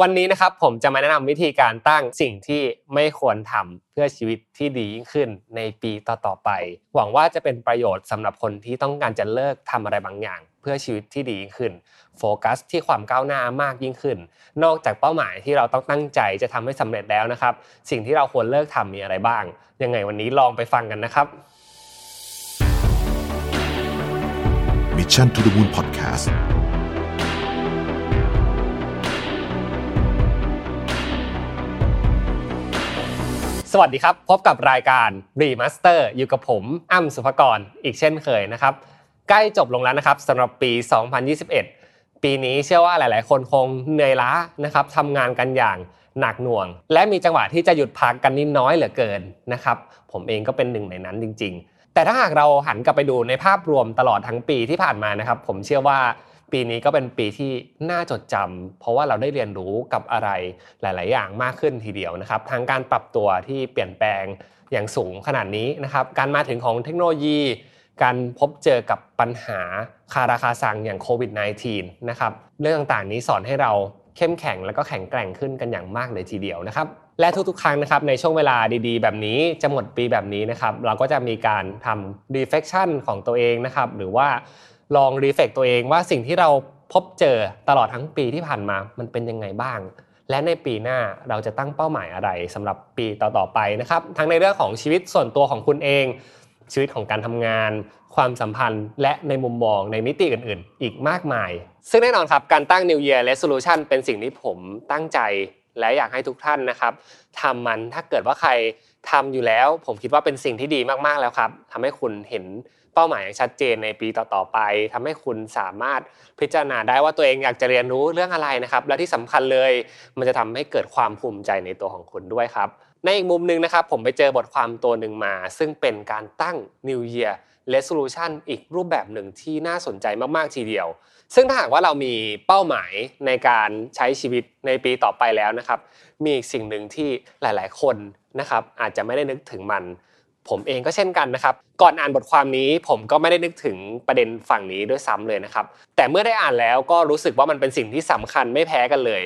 วันนี้นะครับผมจะมาแนะนำวิธีการตั้งสิ่งที่ไม่ควรทำเพื่อชีวิตที่ดียิ่งขึ้นในปีต่อๆไป หวังว่าจะเป็นประโยชน์สำหรับคนที่ต้องการจะเลิกทำอะไรบางอย่าง เพื่อชีวิตที่ดียิ่งขึ้น โฟกัสที่ความก้าวหน้ามากยิ่งขึ้น นอกจากเป้าหมายที่เราต้องตั้งใจจะทำให้สำเร็จแล้วนะครับ สิ่งที่เราควรเลิกทำมีอะไรบ้าง ยังไงวันนี้ลองไปฟังกันนะครับ Mission to the Moon Podcast สวัสดีครับ พบกับรายการ Remaster อยู่กับผมอ้ำสุภกรอีกเช่นเคยนะครับ ใกล้จบลงแล้วนะครับสำหรับปี 2021 ปีนี้เชื่อว่าหลาย ๆ คนคงเหนื่อยล้านะครับทำงานกันอย่างหนักหน่วง และมีจังหวะที่จะหยุดพักกันนิดน้อยเหลือเกินนะครับ ผมเองก็เป็นหนึ่งในนั้นจริง ๆ แต่ถ้าหากเราหันกลับไปดูในภาพรวมตลอดทั้งปีที่ผ่านมานะครับ ผมเชื่อว่า ปีนี้ก็เป็นปีที่น่าจดจำเพราะว่าเราได้เรียนรู้กับอะไรหลาย ๆ อย่างมากขึ้นทีเดียวนะครับทั้งการปรับตัวที่เปลี่ยนแปลงอย่างสูงขนาดนี้นะครับการมาถึงของเทคโนโลยี การพบเจอกับปัญหาคาราคาซังอย่างโควิด -19 นะครับเรื่องต่าง ๆ นี้สอนให้เราเข้มแข็งและก็แข็งแกร่งขึ้นกันอย่างมากเลยทีเดียวนะครับและทุกๆ ครั้งนะครับในช่วงเวลาดีๆ แบบนี้จะหมดปีแบบนี้นะครับเราก็จะมีการทำ reflection ของตัวเองนะครับหรือว่า ลองรีเฟกตัวเองว่าสิ่งที่เราพบเจอตลอดทั้งปีที่ผ่านมามันเป็นยังไงบ้าง และในปีหน้าเราจะตั้งเป้าหมายอะไรสำหรับปีต่อๆไปนะครับ ทั้งในเรื่องของชีวิตส่วนตัวของคุณเอง ชีวิตของการทำงาน ความสัมพันธ์ และในมุมมองในมิติอื่นๆ อีกมากมาย ซึ่งแน่นอนครับการตั้ง New Year Resolution เป็นสิ่งที่ผมตั้งใจและอยากให้ทุกท่านนะครับทำมันถ้าเกิดว่าใครทำอยู่แล้ว ผมคิดว่าเป็นสิ่งที่ดีมากๆแล้วครับทำให้คุณเห็น เป้าหมายอย่างชัดเจนในปีต่อๆไปทำให้คุณสามารถพิจารณาได้ว่าตัวเองอยากจะเรียนรู้เรื่องอะไรนะครับ และที่สำคัญเลย มันจะทำให้เกิดความภูมิใจในตัวของคุณด้วยครับ ในอีกมุมหนึ่งนะครับ ผมไปเจอบทความตัวหนึ่งมา ซึ่งเป็นการตั้ง New Year Resolution อีกรูปแบบหนึ่งที่น่าสนใจมากๆทีเดียว ซึ่งถ้าหากว่าเรามีเป้าหมายในการใช้ชีวิตในปีต่อไปแล้วนะครับ มีอีกสิ่งหนึ่งที่หลาย ๆ คนนะครับอาจจะไม่ได้นึกถึงมัน ผมเองก็เช่นกันนะครับ ก่อนอ่านบทความนี้ผมก็ไม่ได้นึกถึงประเด็นฝั่งนี้ด้วยซ้ำเลยนะครับ แต่เมื่อได้อ่านแล้วก็รู้สึกว่ามันเป็นสิ่งที่สำคัญไม่แพ้กันเลย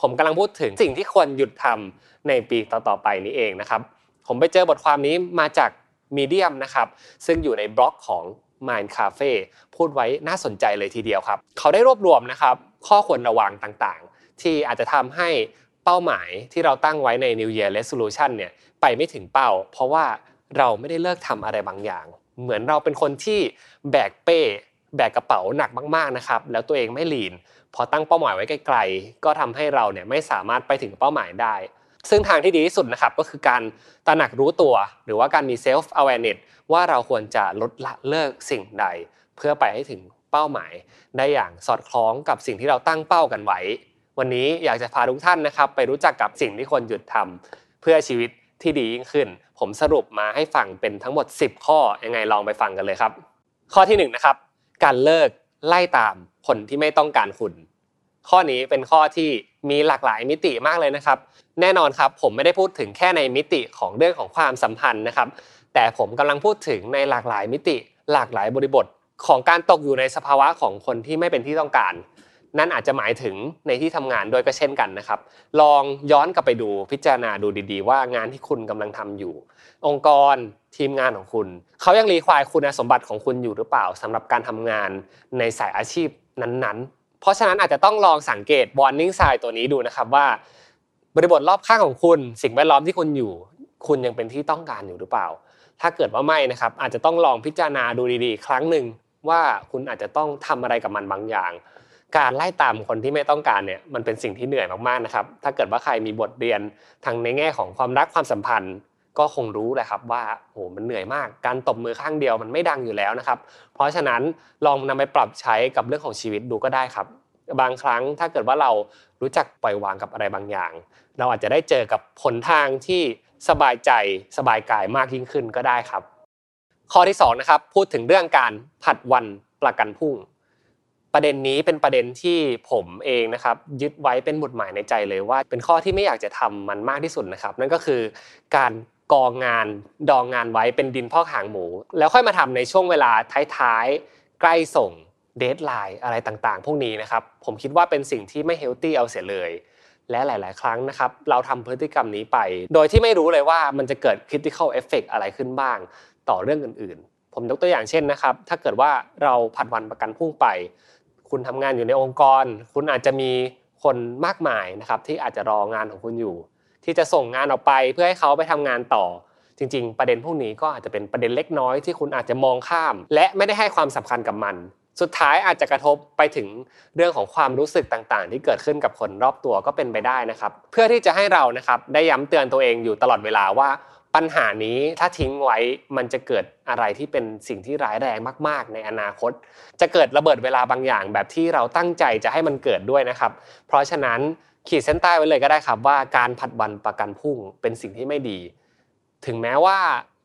ผมกำลังพูดถึงสิ่งที่ควรหยุดทำในปีต่อๆไปนี้เองนะครับ ผมไปเจอบทความนี้มาจากมีเดียมนะครับ ซึ่งอยู่ในบล็อกของ Mind Cafe พูดไว้น่าสนใจเลยทีเดียวครับ เขาได้รวบรวมนะครับ ข้อควรระวังต่างๆ ที่อาจจะทำให้เป้าหมายที่เราตั้งไว้ใน New Year Resolution เนี่ยไปไม่ถึงเป้า เพราะว่า เราไม่ได้เลิกทำอะไรบางอย่าง เหมือนเราเป็นคนที่แบกเป้แบกกระเป๋าหนักมากๆนะครับแล้วตัวเองไม่ลีน พอตั้งเป้าหมายไว้ไกลๆ ก็ทำให้เราเนี่ยไม่สามารถไปถึงเป้าหมายได้ ซึ่งทางที่ดีที่สุดนะครับก็คือการตระหนักรู้ตัว หรือว่าการมี self awareness ว่าเราควรจะลดละเลิกสิ่งใด เพื่อไปให้ถึงเป้าหมาย ได้อย่างสอดคล้องกับสิ่งที่เราตั้งเป้ากันไว้ วันนี้อยากจะพาทุกท่านนะครับ ไปรู้จักกับสิ่งที่ควรหยุดทำเพื่อชีวิต ที่ดียิ่งขึ้น ผมสรุปมาให้ฟังเป็นทั้งหมด 10 ข้อยังไงลองไปฟังกันเลยครับ ข้อที่1นนะครับการเลิกไล่ตามคนที่ไม่ต้องการคุณ ข้อนี้เป็นข้อที่มีหลากหลายมิติมากเลยนะครับ แน่นอนครับผมไม่ได้พูดถึงแค่ในมิติของเรื่องของความสัมพันธ์นะครับ แต่ผมกำลังพูดถึงในหลากหลายมิติ หลากหลายบริบทของการตกอยู่ในสภาวะของคนที่ไม่เป็นที่ต้องการ นั่นอาจจะหมายถึงในที่ทำงานด้วยก็เช่นกันนะครับ ลองย้อนกลับไปดูพิจารณาดูดีๆ ว่างานที่คุณกำลังทำอยู่ องค์กรทีมงานของคุณ เขายังรีควายคุณสมบัติของคุณอยู่หรือเปล่าสำหรับการทำงานในสายอาชีพนั้นๆ เพราะฉะนั้นอาจจะต้องลองสังเกต warning sign ตัวนี้ดูนะครับว่า บริบทรอบข้างของคุณ สิ่งแวดล้อมที่คุณอยู่ คุณยังเป็นที่ต้องการอยู่หรือเปล่า ถ้าเกิดว่าไม่นะครับอาจจะต้องลองพิจารณาดูดีๆ ครั้งหนึ่งว่าคุณอาจจะต้องทำอะไรกับมันบางอย่าง การไล่ตามคนที่ไม่ต้องการเนี่ยมันเป็นสิ่งที่เหนื่อยมากๆนะครับ ถ้าเกิดว่าใครมีบทเรียนทางในแง่ของความรักความสัมพันธ์ ก็คงรู้แหละครับว่าโอ้มันเหนื่อยมาก การตบมือข้างเดียวมันไม่ดังอยู่แล้วนะครับ เพราะฉะนั้นลองนำไปปรับใช้กับเรื่องของชีวิตดูก็ได้ครับ บางครั้งถ้าเกิดว่าเรารู้จักปล่อยวางกับอะไรบางอย่าง เราอาจจะได้เจอกับผลทางที่สบายใจสบายกายมากยิ่งขึ้นก็ได้ครับ ข้อที่2นะครับพูดถึงเรื่องการผัดวันประกันพรุ่ง ประเด็นนี้เป็นประเด็นที่ผมเองนะครับยึดไว้เป็นหมุดหมายในใจเลยว่า เป็นข้อที่ไม่อยากจะทำมันมากที่สุดนะครับ นั่นก็คือการกองงานดองงานไว้เป็นดินพอกหางหมู แล้วค่อยมาทำในช่วงเวลาท้ายๆ ใกล้ส่งdeadline อะไรต่างๆ พวกนี้นะครับ ผมคิดว่าเป็นสิ่งที่ไม่ healthy เอาเสียเลย และหลาย ๆ ครั้งนะครับ เราทำพฤติกรรมนี้ไป โดยที่ไม่รู้เลยว่ามันจะเกิด critical effect อะไรขึ้นบ้าง ต่อเรื่องอื่น ๆ ผมยกตัวอย่างเช่นนะครับ ถ้าเกิดว่าเราผัดวันประกันพรุ่งไป คุณทำงานอยู่ในองค์กร คุณอาจจะมีคนมากมายนะครับที่อาจจะรองานของคุณอยู่ ที่จะส่งงานออกไปเพื่อให้เขาไปทำงานต่อ จริง ๆ ประเด็นพวกนี้ก็อาจจะเป็นประเด็นเล็กน้อยที่คุณอาจจะมองข้าม และไม่ได้ให้ความสำคัญกับมัน สุดท้ายอาจจะกระทบไปถึงเรื่องของความรู้สึกต่างๆ ที่เกิดขึ้นกับคนรอบตัวก็เป็นไปได้นะครับ เพื่อที่จะให้เรานะครับได้ย้ำเตือนตัวเองอยู่ตลอดเวลาว่า ปัญหานี้ถ้าทิ้งไว้มันจะเกิดอะไรที่เป็นสิ่งที่ร้ายแรงมากๆ ในอนาคต จะเกิดระเบิดเวลาบางอย่างแบบที่เราตั้งใจจะให้มันเกิดด้วยนะครับ เพราะฉะนั้นขีดเส้นใต้ไว้เลยก็ได้ครับว่าการผัดวันประกันพุ่งเป็นสิ่งที่ไม่ดี ถึงแม้ว่า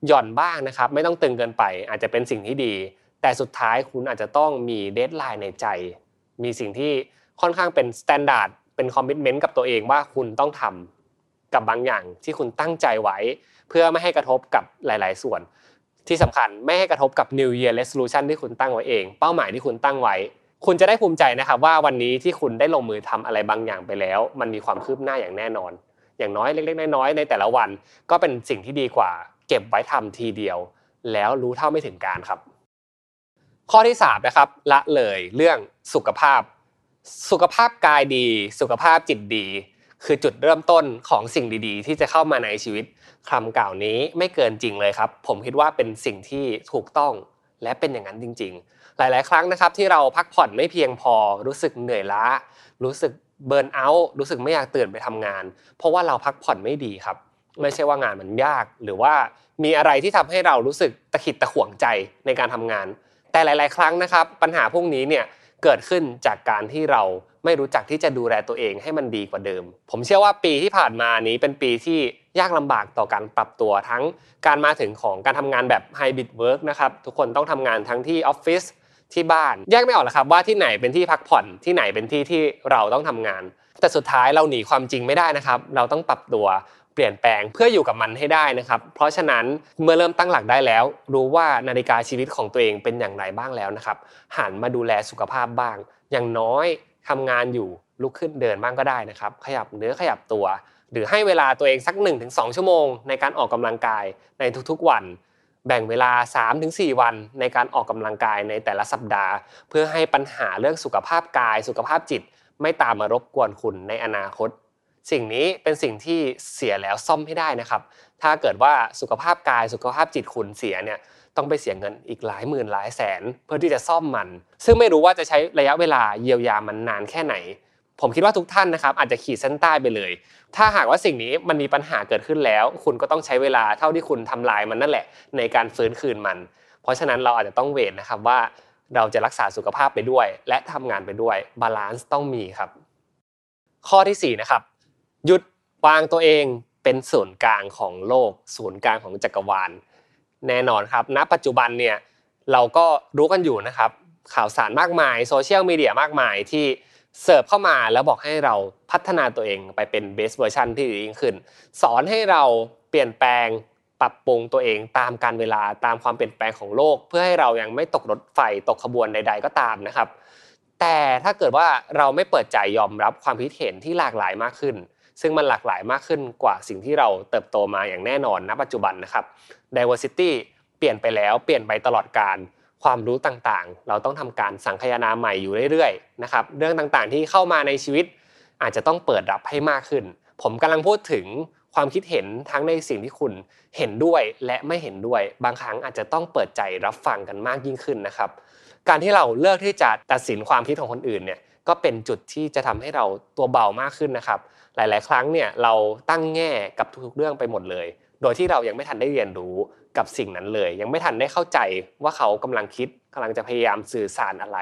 หย่อนบ้างนะครับ ไม่ต้องตึงเกินไป อาจจะเป็นสิ่งที่ดี แต่สุดท้ายคุณอาจจะต้องมี deadline ในใจ มีสิ่งที่ค่อนข้างเป็น standard เป็น commitment กับตัวเองว่าคุณต้องทำกับบางอย่างที่คุณตั้งใจไว้ เพื่อไม่ให้กระทบกับหลาย ๆ ส่วน ที่สำคัญไม่ให้กระทบกับ New Year Resolution ที่คุณตั้งไว้เอง เป้าหมายที่คุณตั้งไว้ คุณจะได้ภูมิใจนะครับว่าวันนี้ที่คุณได้ลงมือทำอะไรบางอย่างไปแล้ว มันมีความคืบหน้าอย่างแน่นอน อย่างน้อยเล็ก ๆ น้อย ๆ ในแต่ละวันก็เป็นสิ่งที่ดีกว่า เก็บไว้ทำทีเดียว แล้วรู้เท่าไม่ถึงการครับ ข้อที่3นะครับละเลยเรื่องสุขภาพ สุขภาพกายดี สุขภาพจิตดี คือจุดเริ่มต้นของสิ่งดีๆ ที่จะเข้ามาในชีวิตคำกล่าวนี้ไม่เกินจริงเลยครับ ผมคิดว่าเป็นสิ่งที่ถูกต้องและเป็นอย่างนั้นจริง ๆ หลาย ๆ ครั้งนะครับที่เราพักผ่อนไม่เพียงพอ รู้สึกเหนื่อยล้า รู้สึก burnout รู้สึกไม่อยากตื่นไปทำงาน เพราะว่าเราพักผ่อนไม่ดีครับ ไม่ใช่ว่างานมันยาก หรือว่ามีอะไรที่ทำให้เรารู้สึกตะขิดตะขวงใจในการทำงาน แต่หลาย ๆ ครั้งนะครับ ปัญหาพวกนี้เนี่ย เกิดขึ้นจากการที่เราไม่รู้จักที่จะดูแลตัวเองให้มันดีกว่าเดิม ผมเชื่อว่าปีที่ผ่านมานี้เป็นปีที่ยากลำบากต่อการปรับตัวทั้งการมาถึงของการทำงานแบบ hybrid work นะครับทุกคนต้องทำงานทั้งที่ออฟฟิศที่บ้านแยกไม่ออกหรอกครับว่าที่ไหนเป็นที่พักผ่อนที่ไหนเป็นที่ที่เราต้องทำงาน แต่สุดท้ายเราหนีความจริงไม่ได้นะครับ เราต้องปรับตัว เปลี่ยนแปลงเพื่ออยู่กับมันให้ได้นะครับ เพราะฉะนั้นเมื่อเริ่มตั้งหลักได้แล้ว รู้ว่านาฬิกาชีวิตของตัวเองเป็นอย่างไรบ้างแล้วนะครับ หันมาดูแลสุขภาพบ้าง อย่างน้อยทำงานอยู่ลุกขึ้นเดินบ้างก็ได้นะครับ ขยับเนื้อขยับตัว หรือให้เวลาตัวเองสัก 1-2 ชั่วโมง ในการออกกำลังกายในทุกๆวันแบ่งเวลา 3-4 วันในการออกกำลังกายในแต่ละสัปดาห์ เพื่อให้ปัญหาเรื่องสุขภาพกาย สุขภาพจิต ไม่ตามมารบกวนคุณในอนาคต สิ่งนี้เป็นสิ่งที่เสียแล้วซ่อมให้ได้นะครับ ถ้าเกิดว่าสุขภาพกายสุขภาพจิตคุณเสียเนี่ยต้องไปเสียเงินอีกหลายหมื่นหลายแสน เพื่อที่จะซ่อมมัน ซึ่งไม่รู้ว่าจะใช้ระยะเวลาเยียวยามันนานแค่ไหน ผมคิดว่าทุกท่านนะครับอาจจะขีดเส้นใต้ไปเลย ถ้าหากว่าสิ่งนี้มันมีปัญหาเกิดขึ้นแล้ว คุณก็ต้องใช้เวลาเท่าที่คุณทำลายมันนั่นแหละ ในการฟื้นคืนมัน เพราะฉะนั้นเราอาจจะต้อง weight นะครับว่าเราจะรักษาสุขภาพไปด้วย และทำงานไปด้วย balance ต้องมีครับ ข้อที่4นะครับ หยุดวางตัวเองเป็นศูนย์กลางของโลก ศูนย์กลางของจักรวาล แน่นอนครับ ณ ปัจจุบันเนี่ยเราก็รู้กันอยู่นะครับ ข่าวสารมากมายโซเชียลมีเดียมากมายที่เสิร์ฟเข้ามาแล้วบอกให้เราพัฒนาตัวเองไปเป็นเบสเวอร์ชันที่ดียิ่งขึ้น สอนให้เราเปลี่ยนแปลงปรับปรุงตัวเองตามการเวลาตามความเปลี่ยนแปลงของโลก เพื่อให้เรายังไม่ตกรถไฟตกขบวนใด ๆ ก็ตามนะครับ แต่ถ้าเกิดว่าเราไม่เปิดใจยอมรับความคิดเห็นที่หลากหลายมากขึ้น ซึ่งมันหลากหลายมากขึ้นกว่าสิ่งที่เราเติบโตมาอย่างแน่นอนณปัจจุบันนะครับ diversity เปลี่ยนไปแล้วเปลี่ยนไปตลอดการความรู้ต่างๆ เราต้องทำการสังคายนาใหม่อยู่เรื่อยๆนะครับเรื่องต่างๆที่เข้ามาในชีวิตอาจจะต้องเปิดรับให้มากขึ้น ผมกำลังพูดถึง ความคิดเห็นทั้งในสิ่งที่คุณเห็นด้วยและไม่เห็นด้วย บางครั้งอาจจะต้องเปิดใจรับฟังกันมากยิ่งขึ้นนะครับ การที่เราเลิกที่จะตัดสินความคิดของคนอื่นเนี่ยก็เป็นจุดที่จะทำให้เราตัวเบามากขึ้นนะครับ หลาย ๆ ครั้งเนี่ยเราตั้งแง่กับทุกๆเรื่องไปหมดเลย โดยที่เรายังไม่ทันได้เรียนรู้กับสิ่งนั้นเลย ยังไม่ทันได้เข้าใจว่าเขากำลังคิดกำลังจะพยายามสื่อสารอะไร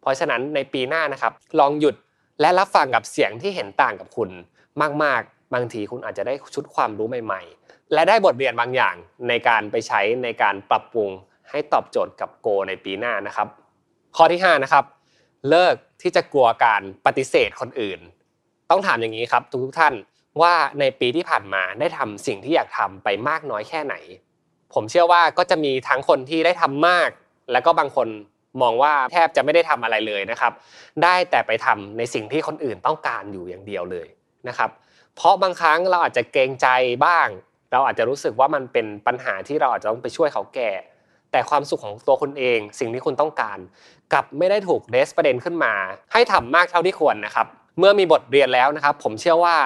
เพราะฉะนั้นในปีหน้านะครับ ลองหยุดและรับฟังกับเสียงที่เห็นต่างกับคุณมาก ๆ บางทีคุณอาจจะได้ชุดความรู้ใหม่ ๆ และได้บทเรียนบางอย่างในการไปใช้ในการปรับปรุงให้ตอบโจทย์กับโกในปีหน้านะครับ ข้อที่5นะครับเลิกที่จะกลัวการปฏิเสธคนอื่น ต้องถามอย่างนี้ครับทุกๆท่านว่าในปีที่ผ่านมาได้ทำสิ่งที่อยากทำไปมากน้อยแค่ไหน ผมเชื่อว่าก็จะมีทั้งคนที่ได้ทำมาก แล้วก็บางคนมองว่าแทบจะไม่ได้ทำอะไรเลยนะครับ ได้แต่ไปทำในสิ่งที่คนอื่นต้องการอยู่อย่างเดียวเลยนะครับ เพราะบางครั้งเราอาจจะเกรงใจบ้าง เราอาจจะรู้สึกว่ามันเป็นปัญหาที่เราอาจจะต้องไปช่วยเขาแก้แต่ความสุขของตัวคุณเองสิ่งที่คุณต้องการกลับไม่ได้ถูกเดสประเด็นขึ้นมา ให้ทำมากเท่าที่ควรนะครับ เมื่อมีบทเรียนแล้วนะครับ ผมเชื่อว่า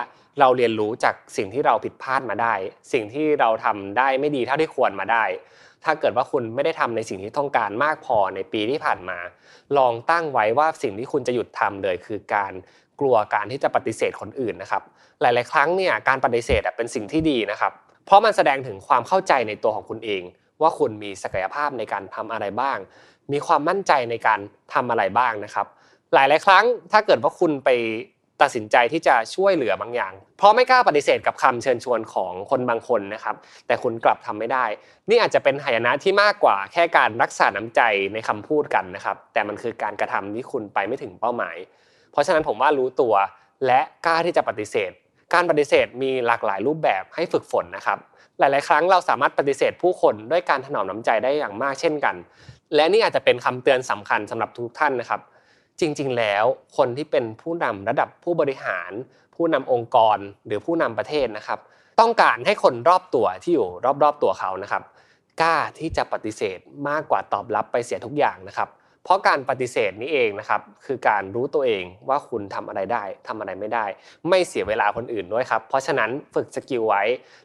เราเรียนรู้จากสิ่งที่เราผิดพลาดมาได้ สิ่งที่เราทำได้ไม่ดีเท่าที่ควรมาได้ ถ้าเกิดว่าคุณไม่ได้ทำในสิ่งที่ต้องการมากพอในปีที่ผ่านมา ลองตั้งไว้ว่าสิ่งที่คุณจะหยุดทำเลย คือการกลัวการที่จะปฏิเสธคนอื่นนะครับ หลาย ๆ ครั้งเนี่ยการปฏิเสธเป็นสิ่งที่ดีนะครับ เพราะมันแสดงถึงความเข้าใจในตัวของคุณเอง ว่าคุณมีศักยภาพในการทำอะไรบ้าง มีความมั่นใจในการทำอะไรบ้างนะครับ หลาย ๆ ครั้งถ้าเกิดว่าคุณไป ตัดสินใจที่จะช่วยเหลือบางอย่าง เพราะไม่กล้าปฏิเสธกับคำเชิญชวนของคนบางคนนะครับ แต่คุณกลับทำไม่ได้ นี่อาจจะเป็นหายนะที่มากกว่าแค่การรักษาน้ำใจในคำพูดกันนะครับ แต่มันคือการกระทำที่คุณไปไม่ถึงเป้าหมาย เพราะฉะนั้นผมว่ารู้ตัวและกล้าที่จะปฏิเสธ การปฏิเสธมีหลากหลายรูปแบบให้ฝึกฝนนะครับ หลาย ๆ ครั้งเราสามารถปฏิเสธผู้คนด้วยการถนอมน้ำใจได้อย่างมากเช่นกัน และนี่อาจจะเป็นคำเตือนสำคัญสำหรับทุกท่านนะครับ จริง ๆ แล้วคนที่เป็นผู้นำระดับผู้บริหาร ผู้นำองค์กรหรือผู้นำประเทศนะครับ ต้องการให้คนรอบตัวที่อยู่รอบๆตัวเขานะครับกล้าที่จะปฏิเสธมากกว่าตอบรับไปเสียทุกอย่างนะครับ เพราะการปฏิเสธนี้เองนะครับ คือการรู้ตัวเองว่าคุณทำอะไรได้ทำอะไรไม่ได้ ไม่เสียเวลาคนอื่นด้วยครับ เพราะฉะนั้นฝึกสกิลไว้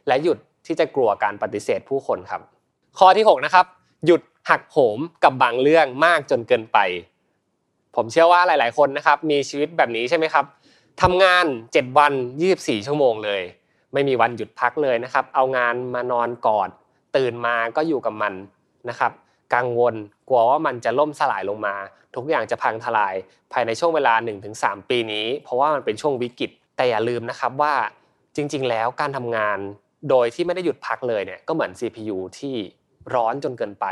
และหยุดที่จะกลัวการปฏิเสธผู้คนครับ ข้อที่ 6 นะครับ หยุดหักโหมกับบางเรื่องมากจนเกินไป ผมเชื่อว่าหลาย ๆ คนนะครับมีชีวิตแบบนี้ใช่ไหมครับทำงาน 7 วัน 24 ชั่วโมงเลย ไม่มีวันหยุดพักเลยนะครับ เอางานมานอนกอด ตื่นมาก็อยู่กับมันนะครับกังวลกลัวว่ามันจะล่มสลายลงมา ทุกอย่างจะพังทลายภายในช่วงเวลา 1-3 ปีนี้ เพราะว่ามันเป็นช่วงวิกฤต แต่อย่าลืมนะครับว่าจริง ๆ แล้วการทำงานโดยที่ไม่ได้หยุดพักเลยเนี่ยก็เหมือน CPU ที่ ร้อนจนเกินไป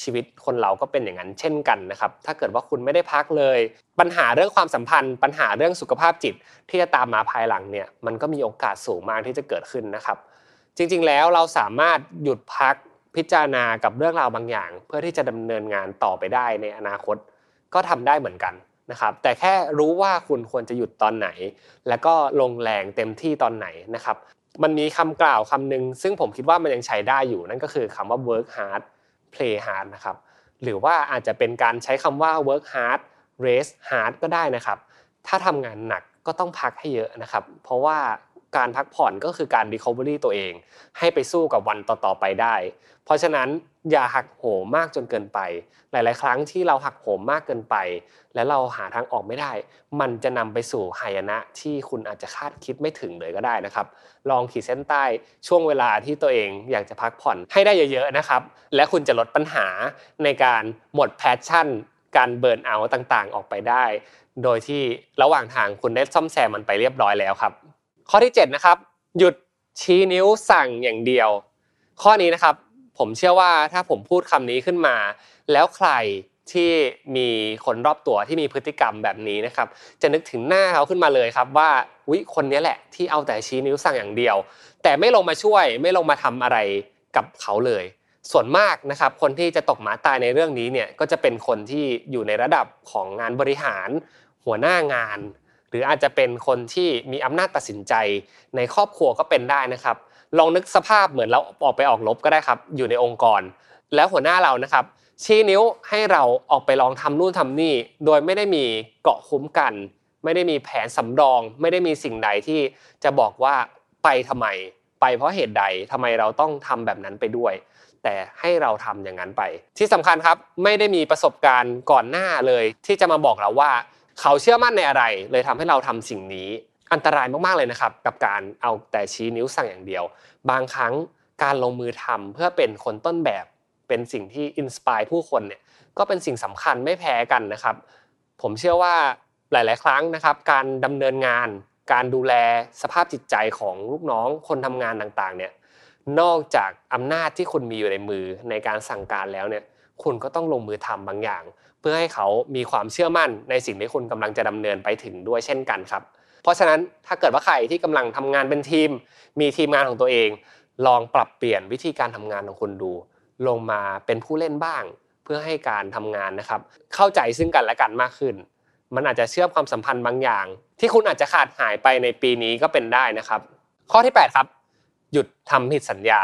ชีวิตคนเราก็เป็นอย่างนั้นเช่นกันนะครับ ถ้าเกิดว่าคุณไม่ได้พักเลย ปัญหาเรื่องความสัมพันธ์ ปัญหาเรื่องสุขภาพจิตที่จะตามมาภายหลังเนี่ยมันก็มีโอกาสสูงมากที่จะเกิดขึ้นนะครับ จริงๆแล้วเราสามารถหยุดพักพิจารณากับเรื่องราวบางอย่าง เพื่อที่จะดำเนินงานต่อไปได้ในอนาคต ก็ทำได้เหมือนกันนะครับแต่แค่รู้ว่าคุณควรจะหยุดตอนไหน แล้วก็ลงแรงเต็มที่ตอนไหนนะครับ มันมีคำกล่าวคำหนึ่งซึ่งผมคิดว่ามันยังใช้ได้อยู่นั่นก็คือคำว่า work hard play hard นะครับหรือว่าอาจจะเป็นการใช้คำว่า work hard race hard ก็ได้นะครับ ถ้าทำงานหนักก็ต้องพักให้เยอะนะครับ เพราะว่า การพักผ่อนก็คือการ recovery ตัวเอง ให้ไปสู้กับวันต่อๆไปได้ เพราะฉะนั้นอย่าหักโหมมากจนเกินไป หลาย ๆ ครั้งที่เราหักโหมมากเกินไป และเราหาทางออกไม่ได้ มันจะนำไปสู่หายนะที่คุณอาจจะคาดคิดไม่ถึงเลยก็ได้นะครับ ลองขีดเส้นใต้ช่วงเวลาที่ตัวเองอยากจะพักผ่อนให้ได้เยอะ ๆ นะครับ และคุณจะลดปัญหาในการหมด passion การ burnout ต่าง ๆ ออกไปได้ โดยที่ระหว่างทางคุณได้ซ่อมแซมมันไปเรียบร้อยแล้วครับ ข้อที่7นะครับหยุดชี้นิ้วสั่งอย่างเดียว ข้อนี้นะครับผมเชื่อว่าถ้าผมพูดคำนี้ขึ้นมา แล้วใครที่มีคนรอบตัวที่มีพฤติกรรมแบบนี้นะครับ จะนึกถึงหน้าเขาขึ้นมาเลยครับว่าวิคนนี้แหละที่เอาแต่ชี้นิ้วสั่งอย่างเดียว แต่ไม่ลงมาช่วยไม่ลงมาทำอะไรกับเขาเลย ส่วนมากนะครับ คนที่จะตกหมาตายในเรื่องนี้เนี่ยก็จะเป็นคนที่อยู่ในระดับของงานบริหาร หัวหน้างาน หรืออาจจะเป็นคนที่มีอำนาจตัดสินใจในครอบครัวก็เป็นได้นะครับ ลองนึกสภาพเหมือนเราออกไปออกรบก็ได้ครับ อยู่ในองค์กร แล้วหัวหน้าเรานะครับ ชี้นิ้วให้เราออกไปลองทำนู่นทำนี่ โดยไม่ได้มีเกาะคุ้มกัน ไม่ได้มีแผนสำรอง ไม่ได้มีสิ่งใดที่จะบอกว่าไปทำไม ไปเพราะเหตุใดทำไมเราต้องทำแบบนั้นไปด้วยแต่ให้เราทำอย่างนั้นไป ที่สำคัญครับไม่ได้มีประสบการณ์ก่อนหน้าเลย ที่จะมาบอกเราว่า เขาเชื่อมั่นในอะไร เลยทำให้เราทำสิ่งนี้อันตรายมากๆเลยนะครับ กับการเอาแต่ชี้นิ้วสั่งอย่างเดียว บางครั้งการลงมือทำเพื่อเป็นคนต้นแบบ เป็นสิ่งที่อินสปายผู้คนเนี่ยก็เป็นสิ่งสำคัญไม่แพ้กันนะครับ ผมเชื่อว่าหลาย ๆ ครั้งนะครับ การดำเนินงาน การดูแลสภาพจิตใจของลูกน้องคนทำงานต่างๆเนี่ยนอกจากอำนาจที่คุณมีอยู่ในมือในการสั่งการแล้วเนี่ยคุณก็ต้องลงมือทำบางอย่าง พื่อให้เขามีความเชื่อมั่นในสิ่งที่คุณกำลังจะดำเนินไปถึงด้วยเช่นกันครับ เพราะฉะนั้นถ้าเกิดว่าใครที่กำลังทำงานเป็นทีม มีทีมงานของตัวเอง ลองปรับเปลี่ยนวิธีการทำงานของคุณดู ลงมาเป็นผู้เล่นบ้าง เพื่อให้การทำงานนะครับ เข้าใจซึ่งกันและกันมากขึ้น มันอาจจะเชื่อมความสัมพันธ์บางอย่าง ที่คุณอาจจะขาดหายไปในปีนี้ก็เป็นได้นะครับ ข้อที่ 8 ครับ หยุดทำผิดสัญญา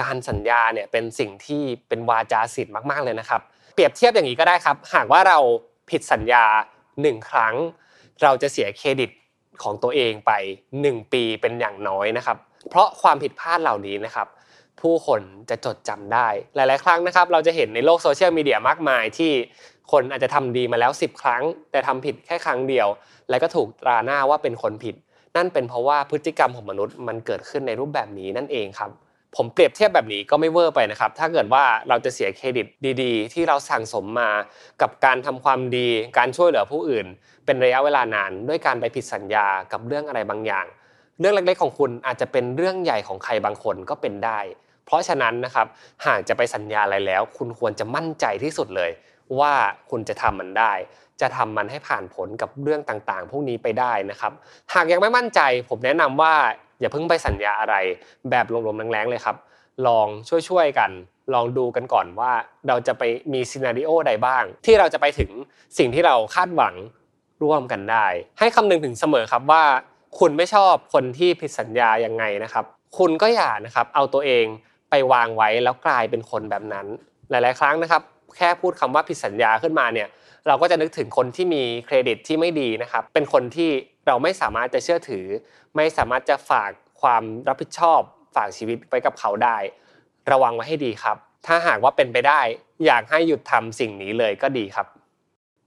การสัญญาเนี่ยเป็นสิ่งที่เป็นวาจาสิทธิ์มาก ๆเลยนะครับ ปรียบเทียบอย่างนี้ก็ได้ครับ หากว่าเราผิดสัญญาหนึ่งครั้ง เราจะเสียเครดิตของตัวเองไป 1 ปีเป็นอย่างน้อยนะครับ เพราะความผิดพลาดเหล่านี้นะครับ ผู้คนจะจดจำได้ หลาย ๆ ครั้งนะครับ เราจะเห็นในโลกโซเชียลมีเดียมากมายที่คนอาจจะทำดีมาแล้ว 10 ครั้ง แต่ทำผิดแค่ครั้งเดียว แล้วก็ถูกตราหน้าว่าเป็นคนผิด นั่นเป็นเพราะว่าพฤติกรรมของมนุษย์มันเกิดขึ้นในรูปแบบนี้นั่นเองครับ ผมเปรียบเทียบแบบนี้ก็ไม่เวอร์ไปนะครับ ถ้าเกิดว่าเราจะเสียเครดิตดี ๆ ที่เราสั่งสมมากับการทำความดี การช่วยเหลือผู้อื่น เป็นระยะเวลานาน ด้วยการไปผิดสัญญากับเรื่องอะไรบางอย่าง เรื่องเล็กๆของคุณอาจจะเป็นเรื่องใหญ่ของใครบางคนก็เป็นได้ เพราะฉะนั้นนะครับหากจะไปสัญญาอะไรแล้ว คุณควรจะมั่นใจที่สุดเลย ว่าคุณจะทำมันได้ จะทำมันให้ผ่านผลกับเรื่องต่างๆ พวกนี้ไปได้นะครับ หากยังไม่มั่นใจ ผมแนะนำว่า อย่าเพิ่งไปสัญญาอะไร แบบลมๆแรงๆเลยครับ ลองช่วยๆกัน ลองดูกันก่อนว่าเราจะไปมีซีนารีโอใดบ้าง ที่เราจะไปถึงสิ่งที่เราคาดหวังร่วมกันได้ ให้คำนึงถึงเสมอครับว่า คุณไม่ชอบคนที่ผิดสัญญายังไงนะครับ คุณก็อย่านะครับเอาตัวเองไปวางไว้แล้วกลายเป็นคนแบบนั้น หลาย ๆ ครั้งนะครับ แค่พูดคำว่าผิดสัญญาขึ้นมาเนี่ยเราก็จะนึกถึงคนที่มีเครดิตที่ไม่ดีนะครับ เป็นคนที่ เราไม่สามารถจะเชื่อถือ ไม่สามารถจะฝากความรับผิดชอบฝากชีวิตไว้กับเขาได้ ระวังไว้ให้ดีครับ ถ้าหากว่าเป็นไปได้ อยากให้หยุดทำสิ่งนี้เลยก็ดีครับ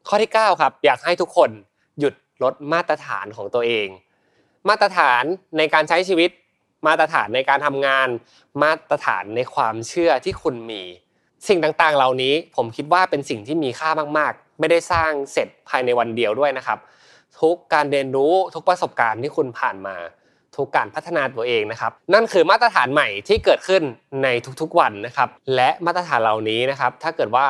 ข้อที่ 9 ครับ อยากให้ทุกคนหยุดลดมาตรฐานของตัวเอง มาตรฐานในการใช้ชีวิต มาตรฐานในการทำงาน มาตรฐานในความเชื่อที่คุณมี สิ่งต่างๆ เหล่านี้ผมคิดว่าเป็นสิ่งที่มีค่ามากๆ ไม่ได้สร้างเสร็จภายในวันเดียวด้วยนะครับ ทุกการเรียนรู้ทุกประสบการณ์ที่คุณผ่านมา ทุกการพัฒนาตัวเองนะครับ นั่นคือมาตรฐานใหม่ที่เกิดขึ้นในทุกๆวันนะครับ และมาตรฐานเหล่านี้นะครับ ถ้าเกิดว่า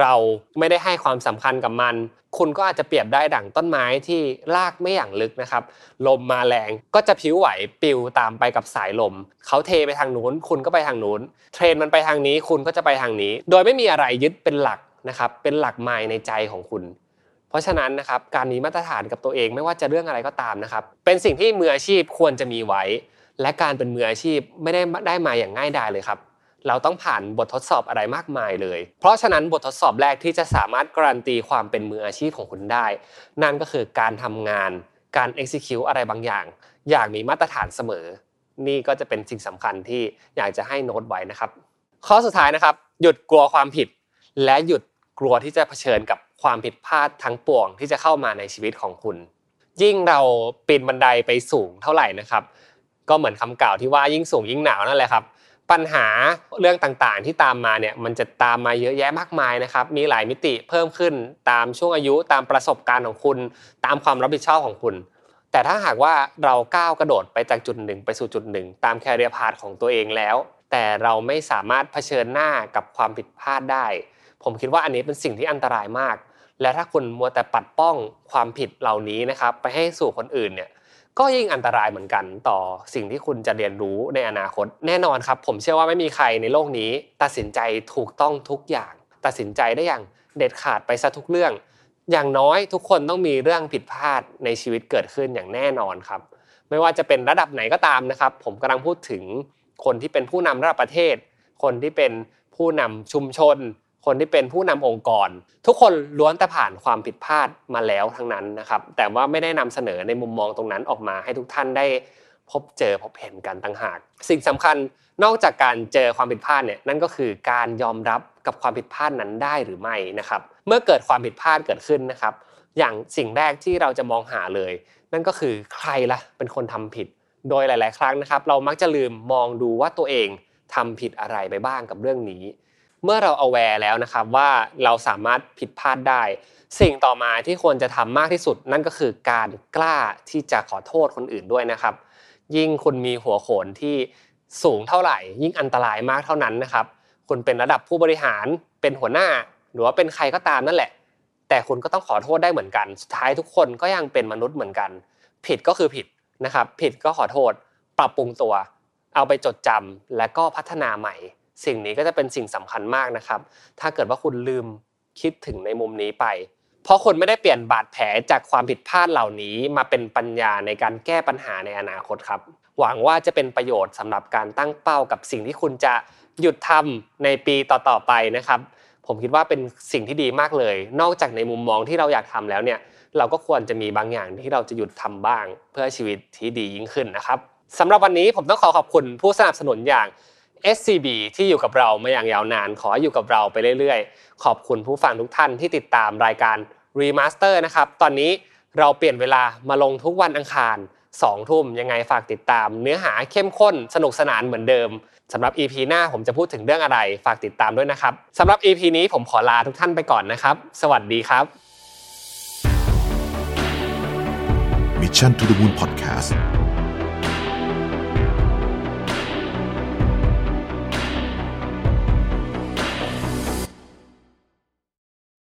เราไม่ได้ให้ความสำคัญกับมัน คุณก็อาจจะเปรียบได้ดั่งต้นไม้ที่รากไม่อย่างลึกนะครับ ลมมาแรงก็จะผิวไหวปิวตามไปกับสายลม เขาเทไปทางนู้น คุณก็ไปทางนู้น เทรนมันไปทางนี้ คุณก็จะไปทางนี้ โดยไม่มีอะไรยึดเป็นหลักนะครับ เป็นหลักไมล์ในใจของคุณ ราะฉะนั้นนะครับการมีมาตรฐานกับตัวเองไม่ว่าจะเรื่องอะไรก็ตามนะครับ เป็นสิ่งที่มืออาชีพควรจะมีไว้ และการเป็นมืออาชีพไม่ได้ได้มาอย่างง่ายดายเลยครับ เราต้องผ่านบททดสอบอะไรมากมายเลย เพราะฉะนั้นบททดสอบแรกที่จะสามารถการันตีความเป็นมืออาชีพของคุณได้ นั่นก็คือการทำงาน การ execute อะไรบางอย่าง อย่างมีมาตรฐานเสมอ นี่ก็จะเป็นสิ่งสำคัญที่อยากจะให้โน้ตไว้นะครับ ข้อสุดท้ายนะครับ หยุดกลัวความผิด และหยุดกลัวที่จะเผชิญกับ ความผิดพลาดทั้งปวงที่จะเข้ามาในชีวิตของคุณ ยิ่งเราปีนบันไดไปสูงเท่าไหร่นะครับ ก็เหมือนคำกล่าวที่ว่ายิ่งสูงยิ่งหนาวนั่นแหละครับ ปัญหาเรื่องต่างๆ ที่ตามมาเนี่ยมันจะตามมาเยอะแยะมากมายนะครับ มีหลายมิติเพิ่มขึ้นตามช่วงอายุตามประสบการณ์ของคุณ ตามความรับผิดชอบของคุณ แต่ถ้าหากว่าเราก้าวกระโดดไปจากจุดหนึ่งไปสู่จุดหนึ่งตามแคเรียพาธของตัวเองแล้ว แต่เราไม่สามารถเผชิญหน้ากับความผิดพลาดได้ ผมคิดว่าอันนี้เป็นสิ่งที่อันตรายมาก และถ้าคุณมัวแต่ปัดป้องความผิดเหล่านี้นะครับ ไปให้สู่คนอื่นเนี่ยก็ยิ่งอันตรายเหมือนกันต่อสิ่งที่คุณจะเรียนรู้ในอนาคต แน่นอนครับ ผมเชื่อว่าไม่มีใครในโลกนี้ ตัดสินใจถูกต้องทุกอย่าง ตัดสินใจได้อย่างเด็ดขาดไปซะทุกเรื่อง อย่างน้อยทุกคนต้องมีเรื่องผิดพลาดในชีวิตเกิดขึ้นอย่างแน่นอนครับ ไม่ว่าจะเป็นระดับไหนก็ตามนะครับ ผมกำลังพูดถึงคนที่เป็นผู้นำระดับประเทศ คนที่เป็นผู้นำชุมชน คนที่เป็นผู้นำองค์กร ทุกคนล้วนแต่ผ่านความผิดพลาดมาแล้วทั้งนั้นนะครับ แต่ว่าไม่ได้นำเสนอในมุมมองตรงนั้นออกมาให้ทุกท่านได้พบเจอพบเห็นกันต่างหาก สิ่งสำคัญนอกจากการเจอความผิดพลาดเนี่ยนั่นก็คือการยอมรับกับความผิดพลาดนั้นได้หรือไม่นะครับ เมื่อเกิดความผิดพลาดเกิดขึ้นนะครับ อย่างสิ่งแรกที่เราจะมองหาเลย นั่นก็คือใครล่ะเป็นคนทำผิด โดยหลาย ๆ ครั้งนะครับ เรามักจะลืมมองดูว่าตัวเองทำผิดอะไรไปบ้างกับเรื่องนี้ เมื่อเรา aware แล้วนะครับว่าเราสามารถผิดพลาดได้ สิ่งต่อมาที่ควรจะทำมากที่สุด นั่นก็คือการกล้าที่จะขอโทษคนอื่นด้วยนะครับ ยิ่งคุณมีหัวโขนที่สูงเท่าไหร่ ยิ่งอันตรายมากเท่านั้นนะครับคุณเป็นระดับผู้บริหารเป็นหัวหน้า หรือว่าเป็นใครก็ตามนั่นแหละ แต่คุณก็ต้องขอโทษได้เหมือนกันสุดท้ายทุกคนก็ยังเป็นมนุษย์เหมือนกัน ผิดก็คือผิดนะครับ ผิดก็ขอโทษ ปรับปรุงตัว เอาไปจดจำและก็พัฒนาใหม่ สิ่งนี้ก็จะเป็นสิ่งสำคัญมากนะครับ ถ้าเกิดว่าคุณลืมคิดถึงในมุมนี้ไป เพราะคนไม่ได้เปลี่ยนบาดแผลจากความผิดพลาดเหล่านี้ มาเป็นปัญญาในการแก้ปัญหาในอนาคตครับ หวังว่าจะเป็นประโยชน์สำหรับการตั้งเป้ากับสิ่งที่คุณจะหยุดทำในปีต่อๆไปนะครับ ผมคิดว่าเป็นสิ่งที่ดีมากเลย นอกจากในมุมมองที่เราอยากทำแล้วเนี่ย เราก็ควรจะมีบางอย่างที่เราจะหยุดทำบ้าง เพื่อชีวิตที่ดียิ่งขึ้นนะครับสำหรับวันนี้ผมต้องขอขอบคุณผู้สนับสนุนอย่าง SCB ที่อยู่กับเรามาอย่างยาวนาน ขออยู่กับเราไปเรื่อยๆ ขอบคุณผู้ฟังทุกท่านที่ติดตามรายการ Remaster นะครับ ตอนนี้เราเปลี่ยนเวลามาลงทุกวันอังคาร 2 ทุ่มยังไงฝากติดตาม เนื้อหาเข้มข้นสนุกสนานเหมือนเดิมสำหรับ EP หน้าผมจะพูดถึงเรื่องอะไร ฝากติดตามด้วยนะครับสำหรับ EP นี้ผมขอลาทุกท่านไปก่อนนะครับ สวัสดีครับ Mission to the Moon Podcast